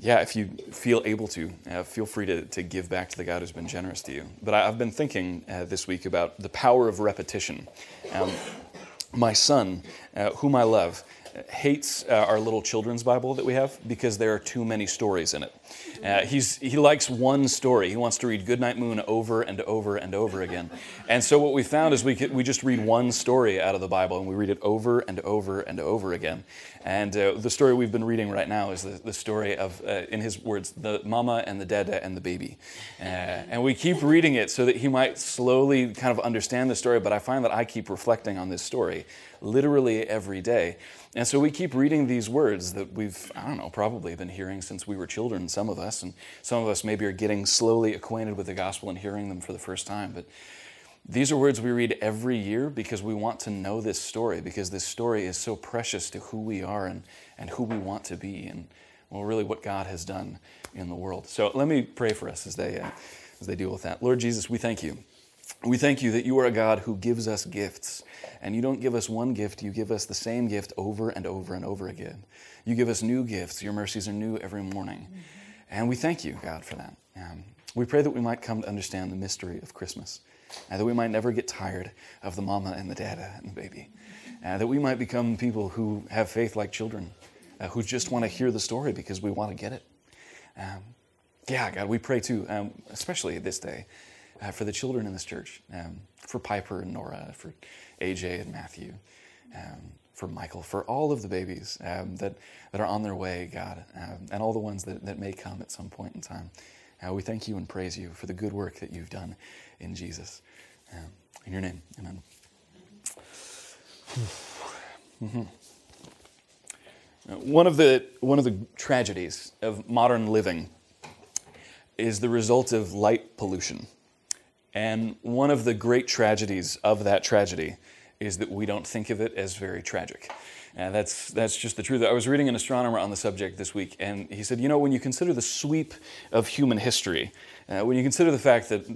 yeah, if you feel able to, uh, feel free to, to give back to the God who's been generous to you. But I, have been thinking uh, this week about the power of repetition. Um, my son, uh, whom I love, hates uh, our little children's Bible that we have because there are too many stories in it. Uh, he's, he likes one story. He wants to read Goodnight Moon over and over and over again. And so what we found is we, could, we just read one story out of the Bible and we read it over and over and over again. And uh, the story we've been reading right now is the, the story of, uh, in his words, the mama and the dada and the baby. Uh, and we keep reading it so that he might slowly kind of understand the story, but I find that I keep reflecting on this story literally every day. And so we keep reading these words that we've, I don't know, probably been hearing since we were children, some of us, and some of us maybe are getting slowly acquainted with the gospel and hearing them for the first time. But these are words we read every year because we want to know this story, because this story is so precious to who we are and, and who we want to be, and well, really what God has done in the world. So let me pray for us as they, uh, as they deal with that. Lord Jesus, we thank you. We thank you that you are a God who gives us gifts. And you don't give us one gift, you give us the same gift over and over and over again. You give us new gifts. Your mercies are new every morning. Mm-hmm. And we thank you, God, for that. Um, we pray that we might come to understand the mystery of Christmas, and that we might never get tired of the mama and the dada and the baby, and that we might become people who have faith like children, uh, who just want to hear the story because we want to get it. Um, yeah, God, we pray too, um, especially this day, uh, for the children in this church, um, for Piper and Nora, for AJ and Matthew, um, for Michael, for all of the babies um, that, that are on their way, God, um, and all the ones that, that may come at some point in time. Uh, we thank you and praise you for the good work that you've done in Jesus. Um, in your name, amen. mm-hmm. One of the one of the tragedies of modern living is the result of light pollution. And one of the great tragedies of that tragedy is that we don't think of it as very tragic. And that's, that's just the truth. I was reading an astronomer on the subject this week, and he said, you know, when you consider the sweep of human history, uh, when you consider the fact that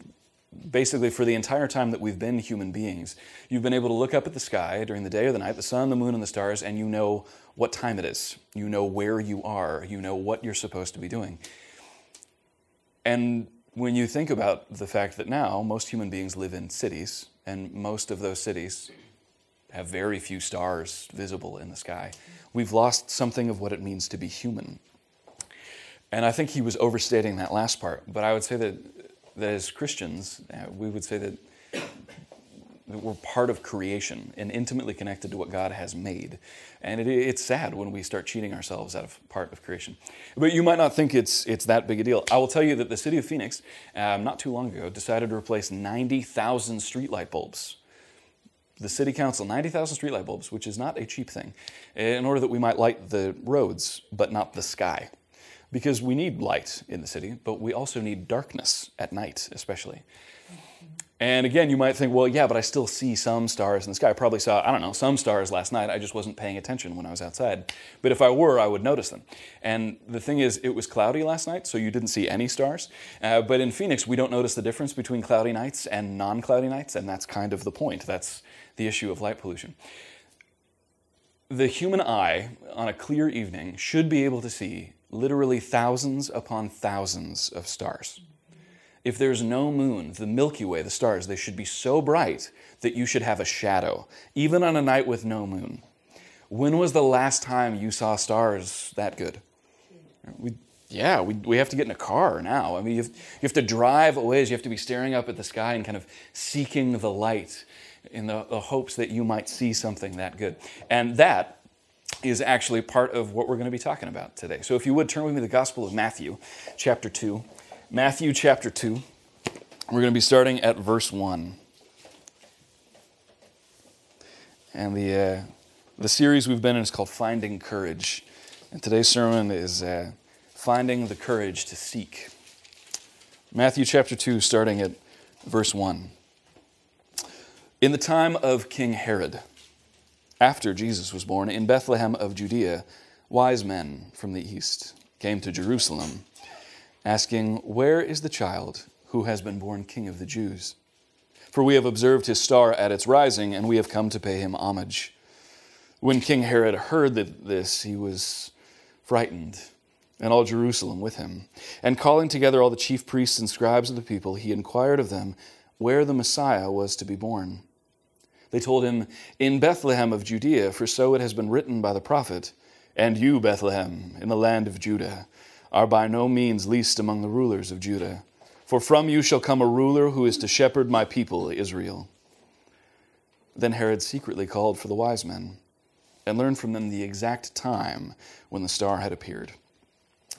basically for the entire time that we've been human beings, you've been able to look up at the sky during the day or the night, the sun, the moon, and the stars, and you know what time it is. You know where you are. You know what you're supposed to be doing. And when you think about the fact that now most human beings live in cities, and most of those cities have very few stars visible in the sky, we've lost something of what it means to be human. And I think he was overstating that last part, but I would say that, that as Christians, uh, we would say that we're part of creation and intimately connected to what God has made. And it, it's sad when we start cheating ourselves out of part of creation. But you might not think it's, it's that big a deal. I will tell you that the city of Phoenix, um, not too long ago, decided to replace 90,000 streetlight bulbs. The city council, 90,000 streetlight bulbs, which is not a cheap thing, in order that we might light the roads, but not the sky. Because we need light in the city, but we also need darkness at night, especially. And again, you might think, well, yeah, but I still see some stars in the sky. I probably saw, I don't know, some stars last night. I just wasn't paying attention when I was outside. But if I were, I would notice them. And the thing is, it was cloudy last night, so you didn't see any stars. Uh, but in Phoenix, we don't notice the difference between cloudy nights and non cloudy nights, and that's kind of the point. That's the issue of light pollution. The human eye, on a clear evening, should be able to see literally thousands upon thousands of stars. If there's no moon, the Milky Way, the stars, they should be so bright that you should have a shadow, even on a night with no moon. When was the last time you saw stars that good? We, yeah, we, we have to get in a car now. I mean, you have, you have to drive a ways, you have to be staring up at the sky and kind of seeking the light in the, the hopes that you might see something that good. And that is actually part of what we're going to be talking about today. So if you would turn with me to the Gospel of Matthew, chapter 2. Matthew chapter 2. We're going to be starting at verse 1. And the, uh, the series we've been in is called Finding Courage. And today's sermon is uh, Finding the Courage to Seek. Matthew chapter 2, starting at verse 1. In the time of King Herod, after Jesus was born, in Bethlehem of Judea, wise men from the east came to Jerusalem asking, Where is the child who has been born King of the Jews? For we have observed his star at its rising, and we have come to pay him homage. When King Herod heard this, he was frightened, and all Jerusalem with him. And calling together all the chief priests and scribes of the people, he inquired of them where the Messiah was to be born. They told him, In Bethlehem of Judea, for so it has been written by the prophet, And you, Bethlehem, in the land of Judah, are by no means least among the rulers of Judah. For from you shall come a ruler who is to shepherd my people, Israel. Then Herod secretly called for the wise men and learned from them the exact time when the star had appeared.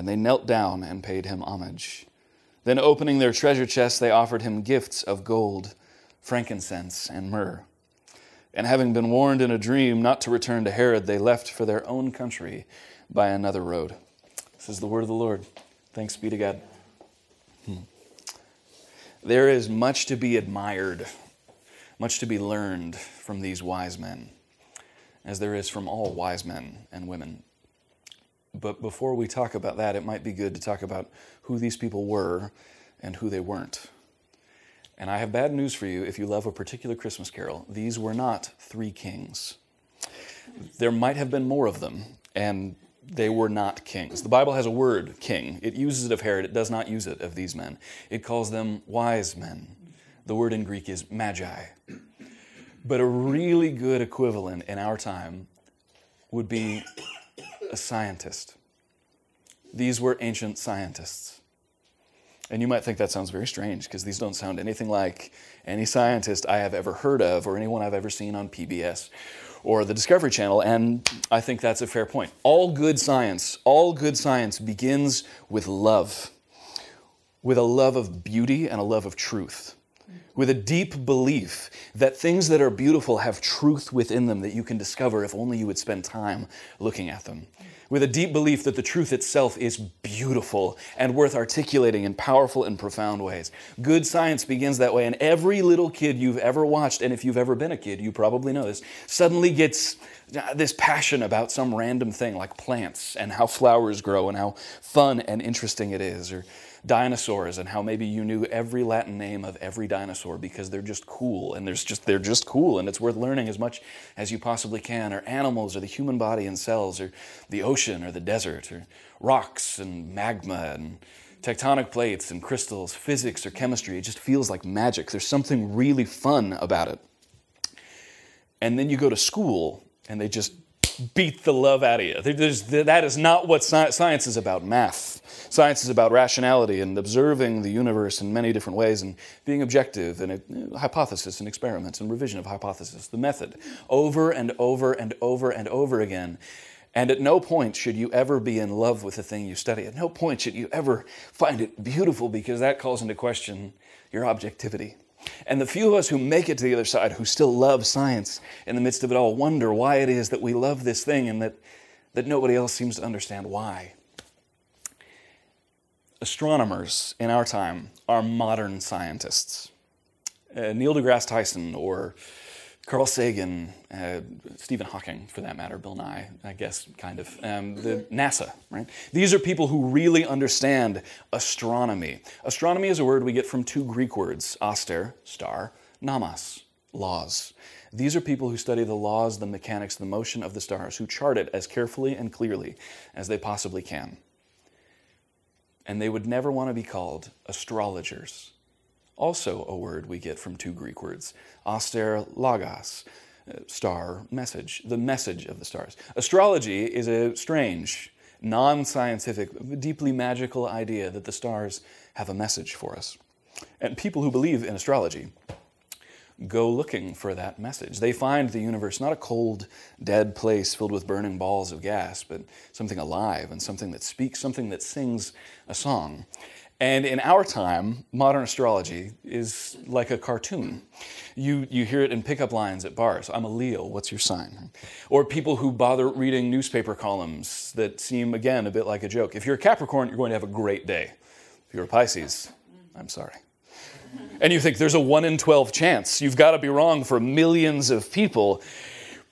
and they knelt down and paid him homage. Then, opening their treasure chests, they offered him gifts of gold, frankincense, and myrrh. And having been warned in a dream not to return to Herod, they left for their own country by another road. This is the word of the Lord. Thanks be to God. Hmm. There is much to be admired, much to be learned from these wise men as there is from all wise men and women. But before we talk about that, it might be good to talk about who these people were and who they weren't. And I have bad news for you if you love a particular Christmas carol. These were not three kings. There might have been more of them, and they were not kings. The Bible has a word, king. It uses it of Herod, it does not use it of these men. It calls them wise men. The word in Greek is magi. But a really good equivalent in our time would be a scientist. These were ancient scientists. And you might think that sounds very strange because these don't sound anything like any scientist I have ever heard of or anyone I've ever seen on PBS or the Discovery Channel. And I think that's a fair point. All good science, all good science begins with love, with a love of beauty and a love of truth with a deep belief that things that are beautiful have truth within them that you can discover if only you would spend time looking at them. With a deep belief that the truth itself is beautiful and worth articulating in powerful and profound ways. Good science begins that way, and every little kid you've ever watched, and if you've ever been a kid, you probably know this, suddenly gets uh, this passion about some random thing like plants and how flowers grow and how fun and interesting it is. Or dinosaurs and how maybe you knew every Latin name of every dinosaur because they're just cool and there's just they're just cool and it's worth learning as much as you possibly can or animals or the human body and cells or the ocean or the desert or rocks and magma and tectonic plates and crystals, physics or chemistry. It just feels like magic. There's something really fun about it. And then you go to school and they just beat the love out of you. There's, that is not what science is about math. Science is about rationality and observing the universe in many different ways and being objective and a, hypothesis and experiments and revision of hypothesis, the method, over and over and over and over again. And at no point should you ever be in love with the thing you study. At no point should you ever find it beautiful because that calls into question your objectivity. And the few of us who make it to the other side, who still love science in the midst of it all, wonder why it is that we love this thing and that, that nobody else seems to understand why. Astronomers in our time are modern scientists. Uh, Neil deGrasse Tyson or Carl Sagan, uh, Stephen Hawking, for that matter, Bill Nye, I guess, kind of, um, the NASA, right? These are people who really understand astronomy. Astronomy is a word we get from two Greek words, aster, star, nomos, laws. These are people who study the laws, the mechanics, the motion of the stars, who chart it as carefully and clearly as they possibly can. And they would never want to be called astrologers also a word we get from two Greek words, aster logos, uh, star message, the message of the stars. Astrology is a strange, non scientific, deeply magical idea that the stars have a message for us. And people who believe in astrology go looking for that message. They find the universe not a cold, dead place filled with burning balls of gas, but something alive and something that speaks, something that sings a song. And in our time, modern astrology is like a cartoon. You, you hear it in pickup lines at bars I'm a Leo, what's your sign? Or people who bother reading newspaper columns that seem, again, a bit like a joke. If you're a Capricorn, you're going to have a great day. If you're a Pisces, I'm sorry. And you think there's a 1 in 12 chance. You've got to be wrong for millions of people.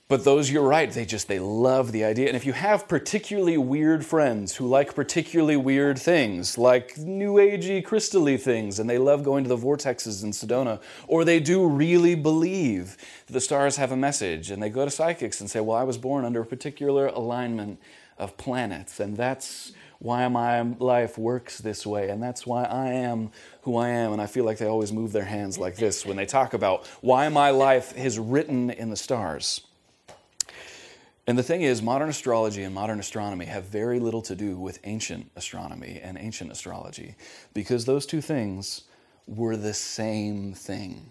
But those you're right, they just they love the idea. And if you have particularly weird friends who like particularly weird things, like new agey crystally things, and they love going to the vortexes in Sedona, or they do really believe that the stars have a message, and they go to psychics and say, Well, I was born under a particular alignment of planets, and that's why my life works this way, and that's why I am who I am. And I feel like they always move their hands like this when they talk about why my life is written in the stars. And the thing is, modern astrology and modern astronomy have very little to do with ancient astronomy and ancient astrology because those two things were the same thing.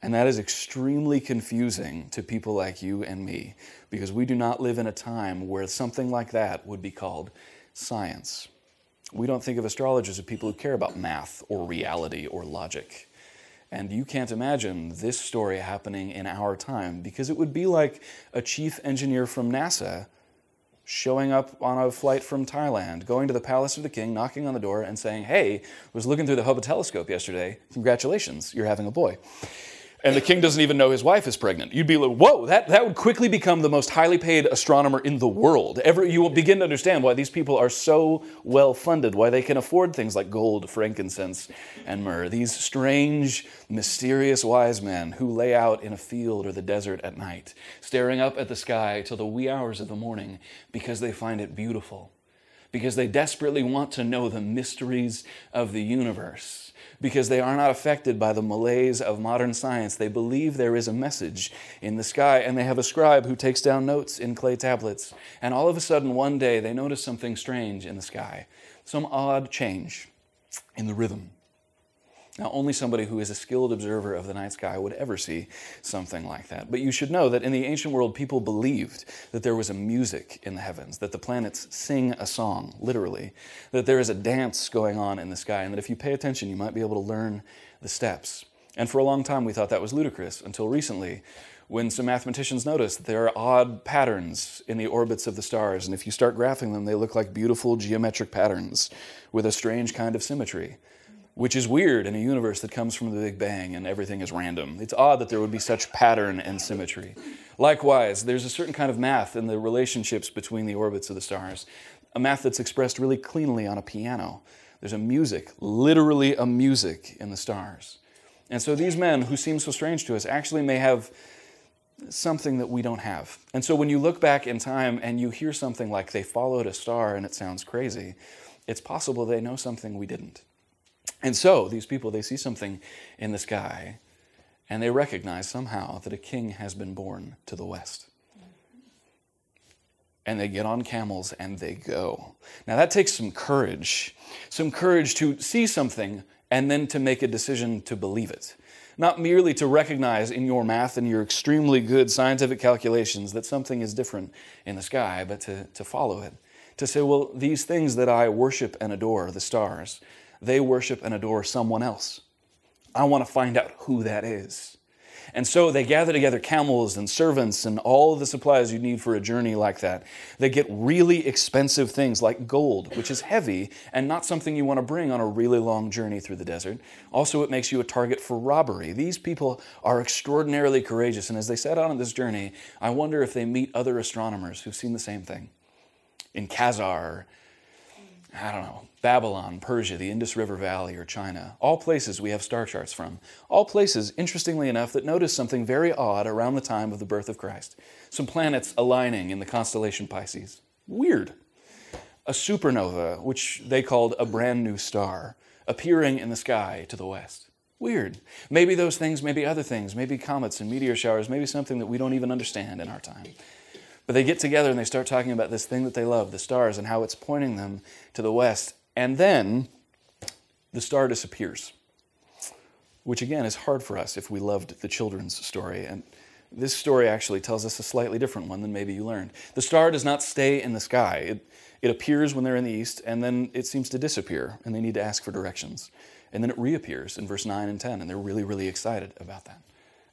And that is extremely confusing to people like you and me because we do not live in a time where something like that would be called science. We don't think of astrologers as people who care about math or reality or logic. And you can't imagine this story happening in our time because it would be like a chief engineer from NASA showing up on a flight from Thailand, going to the palace of the king, knocking on the door, and saying, Hey, was looking through the Hubble telescope yesterday. Congratulations, you're having a boy and the king doesn't even know his wife is pregnant. You'd be like, whoa, that, that would quickly become the most highly paid astronomer in the world. Ever, you will begin to understand why these people are so well funded, why they can afford things like gold, frankincense, and myrrh. These strange, mysterious wise men who lay out in a field or the desert at night, staring up at the sky till the wee hours of the morning because they find it beautiful, because they desperately want to know the mysteries of the universe because they are not affected by the malaise of modern science. They believe there is a message in the sky, and they have a scribe who takes down notes in clay tablets. And all of a sudden, one day, they notice something strange in the sky, some odd change in the rhythm. Now, only somebody who is a skilled observer of the night sky would ever see something like that. But you should know that in the ancient world, people believed that there was a music in the heavens, that the planets sing a song, literally, that there is a dance going on in the sky, and that if you pay attention, you might be able to learn the steps. And for a long time, we thought that was ludicrous until recently, when some mathematicians noticed that there are odd patterns in the orbits of the stars, and if you start graphing them, they look like beautiful geometric patterns with a strange kind of symmetry which is weird in a universe that comes from the Big Bang and everything is random. It's odd that there would be such pattern and symmetry. Likewise, there's a certain kind of math in the relationships between the orbits of the stars, a math that's expressed really cleanly on a piano. There's a music, literally a music in the stars. And so these men who seem so strange to us actually may have something that we don't have. And so when you look back in time and you hear something like they followed a star and it sounds crazy, it's possible they know something we didn't. And so these people, they see something in the sky and they recognize somehow that a king has been born to the west. And they get on camels and they go. Now that takes some courage, some courage to see something and then to make a decision to believe it. Not merely to recognize in your math and your extremely good scientific calculations that something is different in the sky, but to, to follow it. To say, well, these things that I worship and adore, the stars, they worship and adore someone else. I want to find out who that is. And so they gather together camels and servants and all the supplies you need for a journey like that. They get really expensive things like gold, which is heavy and not something you want to bring on a really long journey through the desert. Also, it makes you a target for robbery. These people are extraordinarily courageous, and as they set out on this journey, I wonder if they meet other astronomers who've seen the same thing. In Khazar, I don't know, Babylon, Persia, the Indus River Valley, or China. All places we have star charts from. All places, interestingly enough, that notice something very odd around the time of the birth of Christ. Some planets aligning in the constellation Pisces. Weird. A supernova, which they called a brand new star, appearing in the sky to the west. Weird. Maybe those things, maybe other things, maybe comets and meteor showers, maybe something that we don't even understand in our time. But they get together and they start talking about this thing that they love, the stars, and how it's pointing them to the west. And then the star disappears, which again is hard for us if we loved the children's story. And this story actually tells us a slightly different one than maybe you learned. The star does not stay in the sky. It, It appears when they're in the east, and then it seems to disappear, and they need to ask for directions. And then it reappears in verse 9 and 10, and they're really, really excited about that.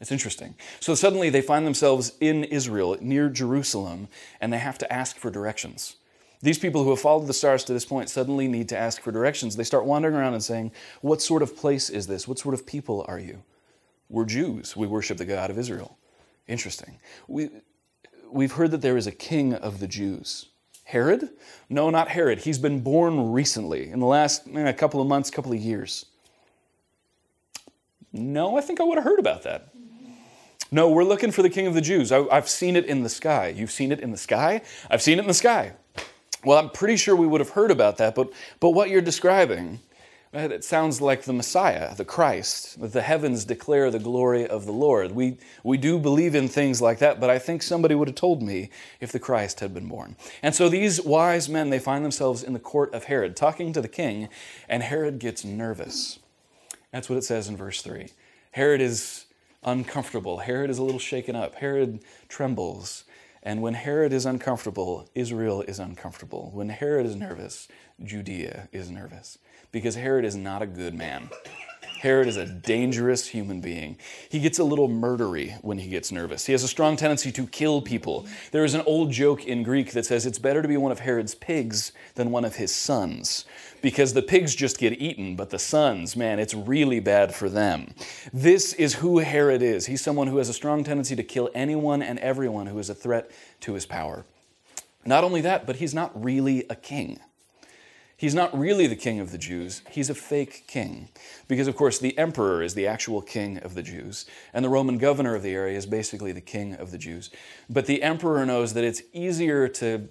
It's interesting. So suddenly they find themselves in Israel, near Jerusalem, and they have to ask for directions. These people who have followed the stars to this point suddenly need to ask for directions. They start wandering around and saying, What sort of place is this? What sort of people are you? We're Jews. We worship the God of Israel. Interesting. We, we've heard that there is a king of the Jews. Herod? No, not Herod. He's been born recently, in the last eh, couple of months, couple of years. No, I think I would have heard about that. No, we're looking for the king of the Jews. I, have seen it in the sky. You've seen it in the sky? I've seen it in the sky. Well, I'm pretty sure we would have heard about that, but, but what you're describing, it sounds like the Messiah, the Christ, that the heavens declare the glory of the Lord. We, we do believe in things like that, but I think somebody would have told me if the Christ had been born. And so these wise men, they find themselves in the court of Herod, talking to the king, and Herod gets nervous. That's what it says in verse 3. Herod is uncomfortable. Herod is a little shaken up. Herod trembles. And when Herod is uncomfortable, Israel is uncomfortable. When Herod is nervous, Judea is nervous. Because Herod is not a good man. Herod is a dangerous human being. He gets a little murdery when he gets nervous. He has a strong tendency to kill people. There is an old joke in Greek that says it's better to be one of Herod's pigs than one of his sons because the pigs just get eaten, but the sons, man, it's really bad for them. This is who Herod is. He's someone who has a strong tendency to kill anyone and everyone who is a threat to his power. Not only that, but he's not really a king. He's not really the king of the Jews, he's a fake king. Because, of course, the emperor is the actual king of the Jews, and the Roman governor of the area is basically the king of the Jews. But the emperor knows that it's easier to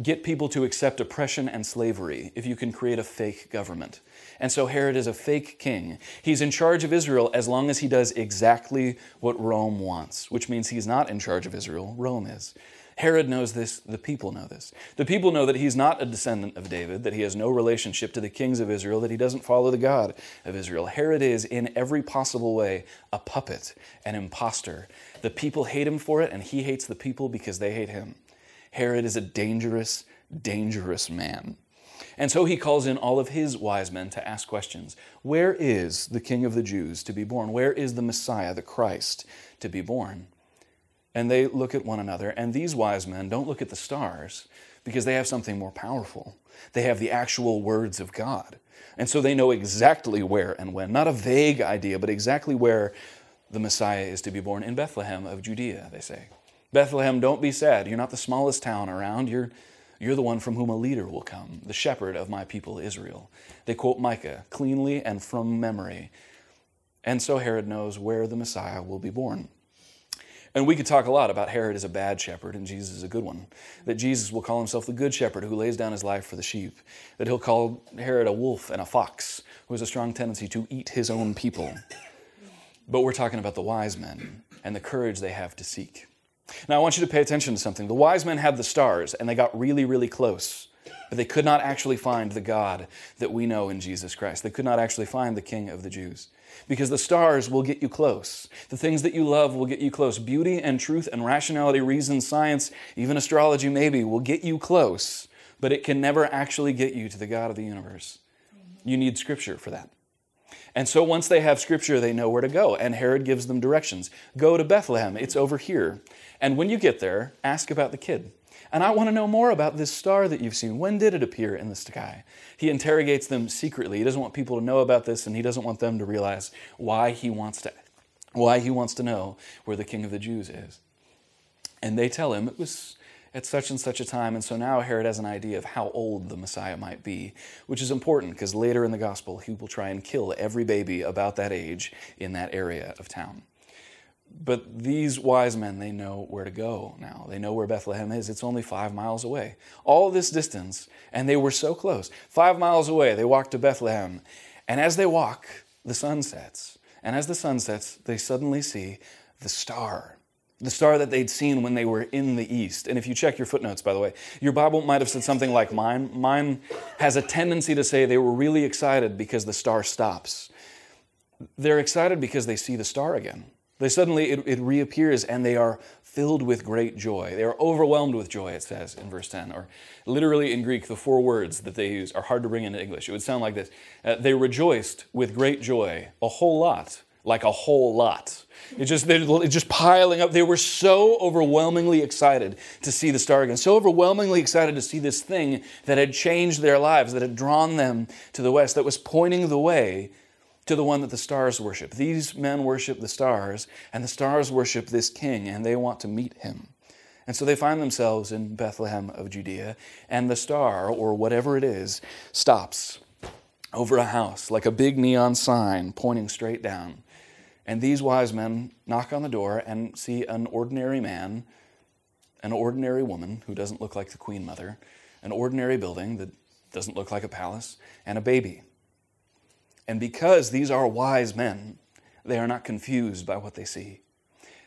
get people to accept oppression and slavery if you can create a fake government. And so Herod is a fake king. He's in charge of Israel as long as he does exactly what Rome wants, which means he's not in charge of Israel, Rome is. Herod knows this, the people know this. The people know that he's not a descendant of David, that he has no relationship to the kings of Israel, that he doesn't follow the God of Israel. Herod is, in every possible way, a puppet, an impostor. The people hate him for it, and he hates the people because they hate him. Herod is a dangerous, dangerous man. And so he calls in all of his wise men to ask questions. Where is the King of the Jews to be born? Where is the Messiah, the Christ, to be born? And they look at one another. And these wise men don't look at the stars because they have something more powerful. They have the actual words of God. And so they know exactly where and when. Not a vague idea, but exactly where the Messiah is to be born in Bethlehem of Judea, they say. Bethlehem, don't be sad. You're not the smallest town around. You're, you're the one from whom a leader will come, the shepherd of my people Israel. They quote Micah cleanly and from memory. And so Herod knows where the Messiah will be born. And we could talk a lot about Herod as a bad shepherd and Jesus is a good one. That Jesus will call himself the good shepherd who lays down his life for the sheep. That he'll call Herod a wolf and a fox who has a strong tendency to eat his own people. But we're talking about the wise men and the courage they have to seek. Now, I want you to pay attention to something. The wise men had the stars and they got really, really close. But they could not actually find the God that we know in Jesus Christ. They could not actually find the King of the Jews because the stars will get you close. The things that you love will get you close. Beauty and truth and rationality, reason, science, even astrology, maybe, will get you close, but it can never actually get you to the God of the universe. You need scripture for that. And so once they have scripture, they know where to go. And Herod gives them directions go to Bethlehem, it's over here. And when you get there, ask about the kid. And I want to know more about this star that you've seen. When did it appear in the sky? He interrogates them secretly. He doesn't want people to know about this, and he doesn't want them to realize why he wants to, why he wants to know where the King of the Jews is. And they tell him it was at such and such a time. And so now Herod has an idea of how old the Messiah might be, which is important because later in the gospel, he will try and kill every baby about that age in that area of town. But these wise men, they know where to go now. They know where Bethlehem is. It's only five miles away. All this distance, and they were so close. Five miles away, they walk to Bethlehem. And as they walk, the sun sets. And as the sun sets, they suddenly see the star. The star that they'd seen when they were in the east. And if you check your footnotes, by the way, your Bible might have said something like mine. Mine has a tendency to say they were really excited because the star stops. They're excited because they see the star again. They suddenly, it, it reappears and they are filled with great joy. They are overwhelmed with joy, it says in verse 10. Or literally in Greek, the four words that they use are hard to bring into English. It would sound like this uh, They rejoiced with great joy, a whole lot, like a whole lot. It just, it just piling up. They were so overwhelmingly excited to see the star again, so overwhelmingly excited to see this thing that had changed their lives, that had drawn them to the west, that was pointing the way to the one that the stars worship. These men worship the stars, and the stars worship this king, and they want to meet him. And so they find themselves in Bethlehem of Judea, and the star, or whatever it is, stops over a house like a big neon sign pointing straight down. And these wise men knock on the door and see an ordinary man, an ordinary woman who doesn't look like the Queen Mother, an ordinary building that doesn't look like a palace, and a baby. And because these are wise men, they are not confused by what they see.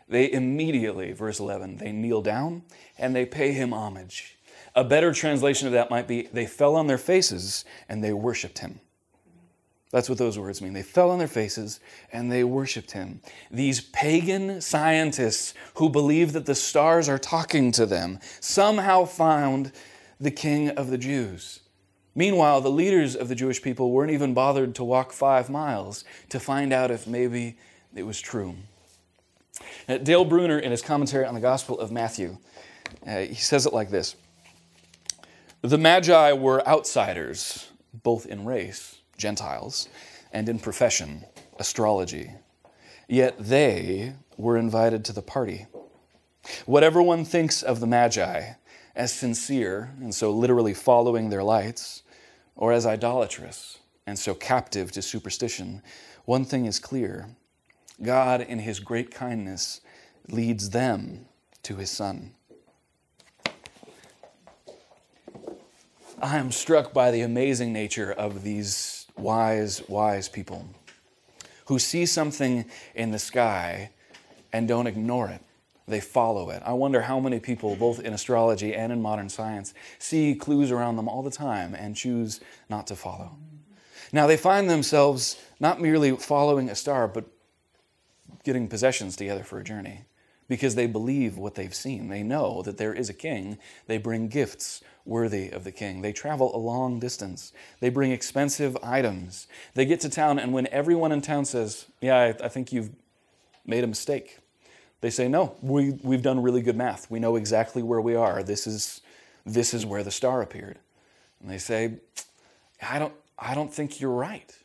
They immediately, verse 11, they kneel down and they pay him homage. A better translation of that might be they fell on their faces and they worshiped him. That's what those words mean. They fell on their faces and they worshiped him. These pagan scientists who believe that the stars are talking to them somehow found the king of the Jews. Meanwhile, the leaders of the Jewish people weren't even bothered to walk five miles to find out if maybe it was true. Now, Dale Bruner, in his commentary on the Gospel of Matthew, uh, he says it like this The Magi were outsiders, both in race, Gentiles, and in profession, astrology. Yet they were invited to the party. Whatever one thinks of the Magi as sincere, and so literally following their lights, or as idolatrous and so captive to superstition, one thing is clear God, in His great kindness, leads them to His Son. I am struck by the amazing nature of these wise, wise people who see something in the sky and don't ignore it they follow it. I wonder how many people, both in astrology and in modern science, see clues around them all the time and choose not to follow. Now, they find themselves not merely following a star, but getting possessions together for a journey because they believe what they've seen. They know that there is a king. They bring gifts worthy of the king. They travel a long distance. They bring expensive items. They get to town, and when everyone in town says, Yeah, I, I think you've made a mistake, they say, no, we, we've done really good math. We know exactly where we are. This is, this is where the star appeared. And they say, I don't, I don't think you're right.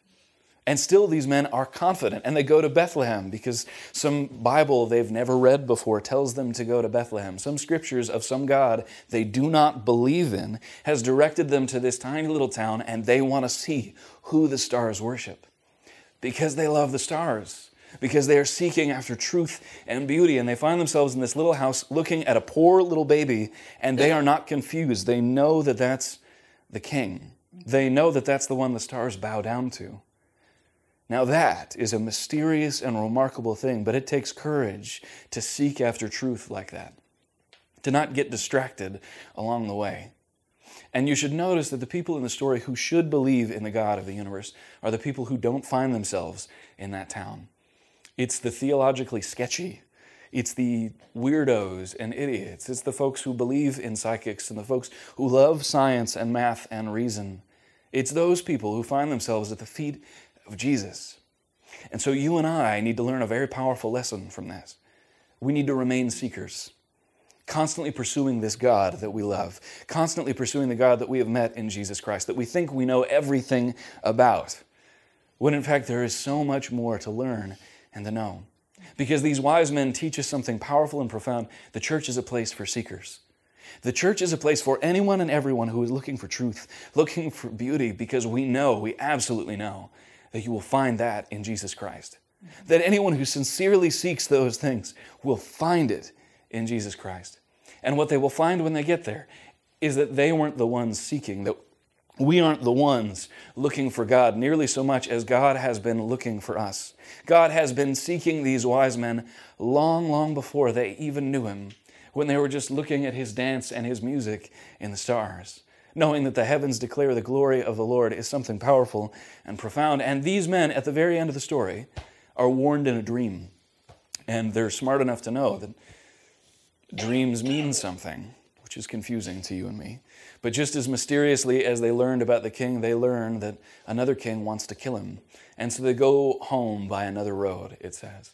And still, these men are confident and they go to Bethlehem because some Bible they've never read before tells them to go to Bethlehem. Some scriptures of some God they do not believe in has directed them to this tiny little town and they want to see who the stars worship because they love the stars because they are seeking after truth and beauty. And they find themselves in this little house looking at a poor little baby, and they are not confused. They know that that's the king, they know that that's the one the stars bow down to. Now, that is a mysterious and remarkable thing, but it takes courage to seek after truth like that, to not get distracted along the way. And you should notice that the people in the story who should believe in the God of the universe are the people who don't find themselves in that town. It's the theologically sketchy. It's the weirdos and idiots. It's the folks who believe in psychics and the folks who love science and math and reason. It's those people who find themselves at the feet of Jesus. And so you and I need to learn a very powerful lesson from this. We need to remain seekers, constantly pursuing this God that we love, constantly pursuing the God that we have met in Jesus Christ, that we think we know everything about, when in fact there is so much more to learn and the known. Because these wise men teach us something powerful and profound. The church is a place for seekers. The church is a place for anyone and everyone who is looking for truth, looking for beauty, because we know, we absolutely know, that you will find that in Jesus Christ. That anyone who sincerely seeks those things will find it in Jesus Christ. And what they will find when they get there is that they weren't the ones seeking, that we aren't the ones looking for God nearly so much as God has been looking for us. God has been seeking these wise men long, long before they even knew Him, when they were just looking at His dance and His music in the stars. Knowing that the heavens declare the glory of the Lord is something powerful and profound. And these men, at the very end of the story, are warned in a dream. And they're smart enough to know that dreams mean something, which is confusing to you and me. But just as mysteriously as they learned about the king, they learn that another king wants to kill him. And so they go home by another road, it says.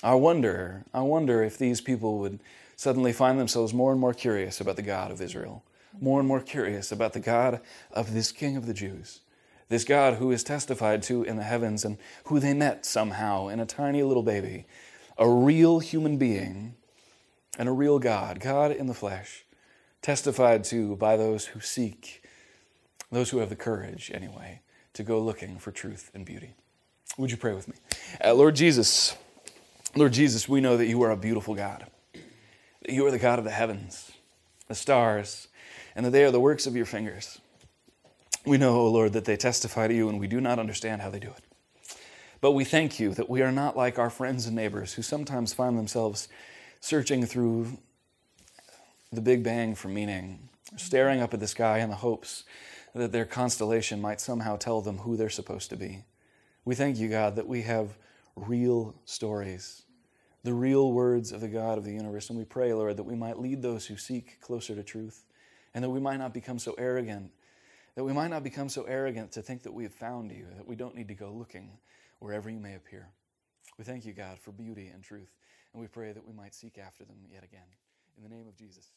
I wonder, I wonder if these people would suddenly find themselves more and more curious about the God of Israel, more and more curious about the God of this King of the Jews, this God who is testified to in the heavens and who they met somehow in a tiny little baby, a real human being and a real God, God in the flesh, testified to by those who seek, those who have the courage, anyway, to go looking for truth and beauty. Would you pray with me? Uh, Lord Jesus, Lord Jesus, we know that you are a beautiful God, that you are the God of the heavens, the stars, and that they are the works of your fingers. We know, O Lord, that they testify to you, and we do not understand how they do it. But we thank you that we are not like our friends and neighbors who sometimes find themselves searching through the Big Bang for meaning, staring up at the sky in the hopes that their constellation might somehow tell them who they're supposed to be. We thank you, God, that we have real stories, the real words of the God of the universe. And we pray, Lord, that we might lead those who seek closer to truth and that we might not become so arrogant, that we might not become so arrogant to think that we have found you, that we don't need to go looking wherever you may appear. We thank you, God, for beauty and truth. And we pray that we might seek after them yet again. In the name of Jesus.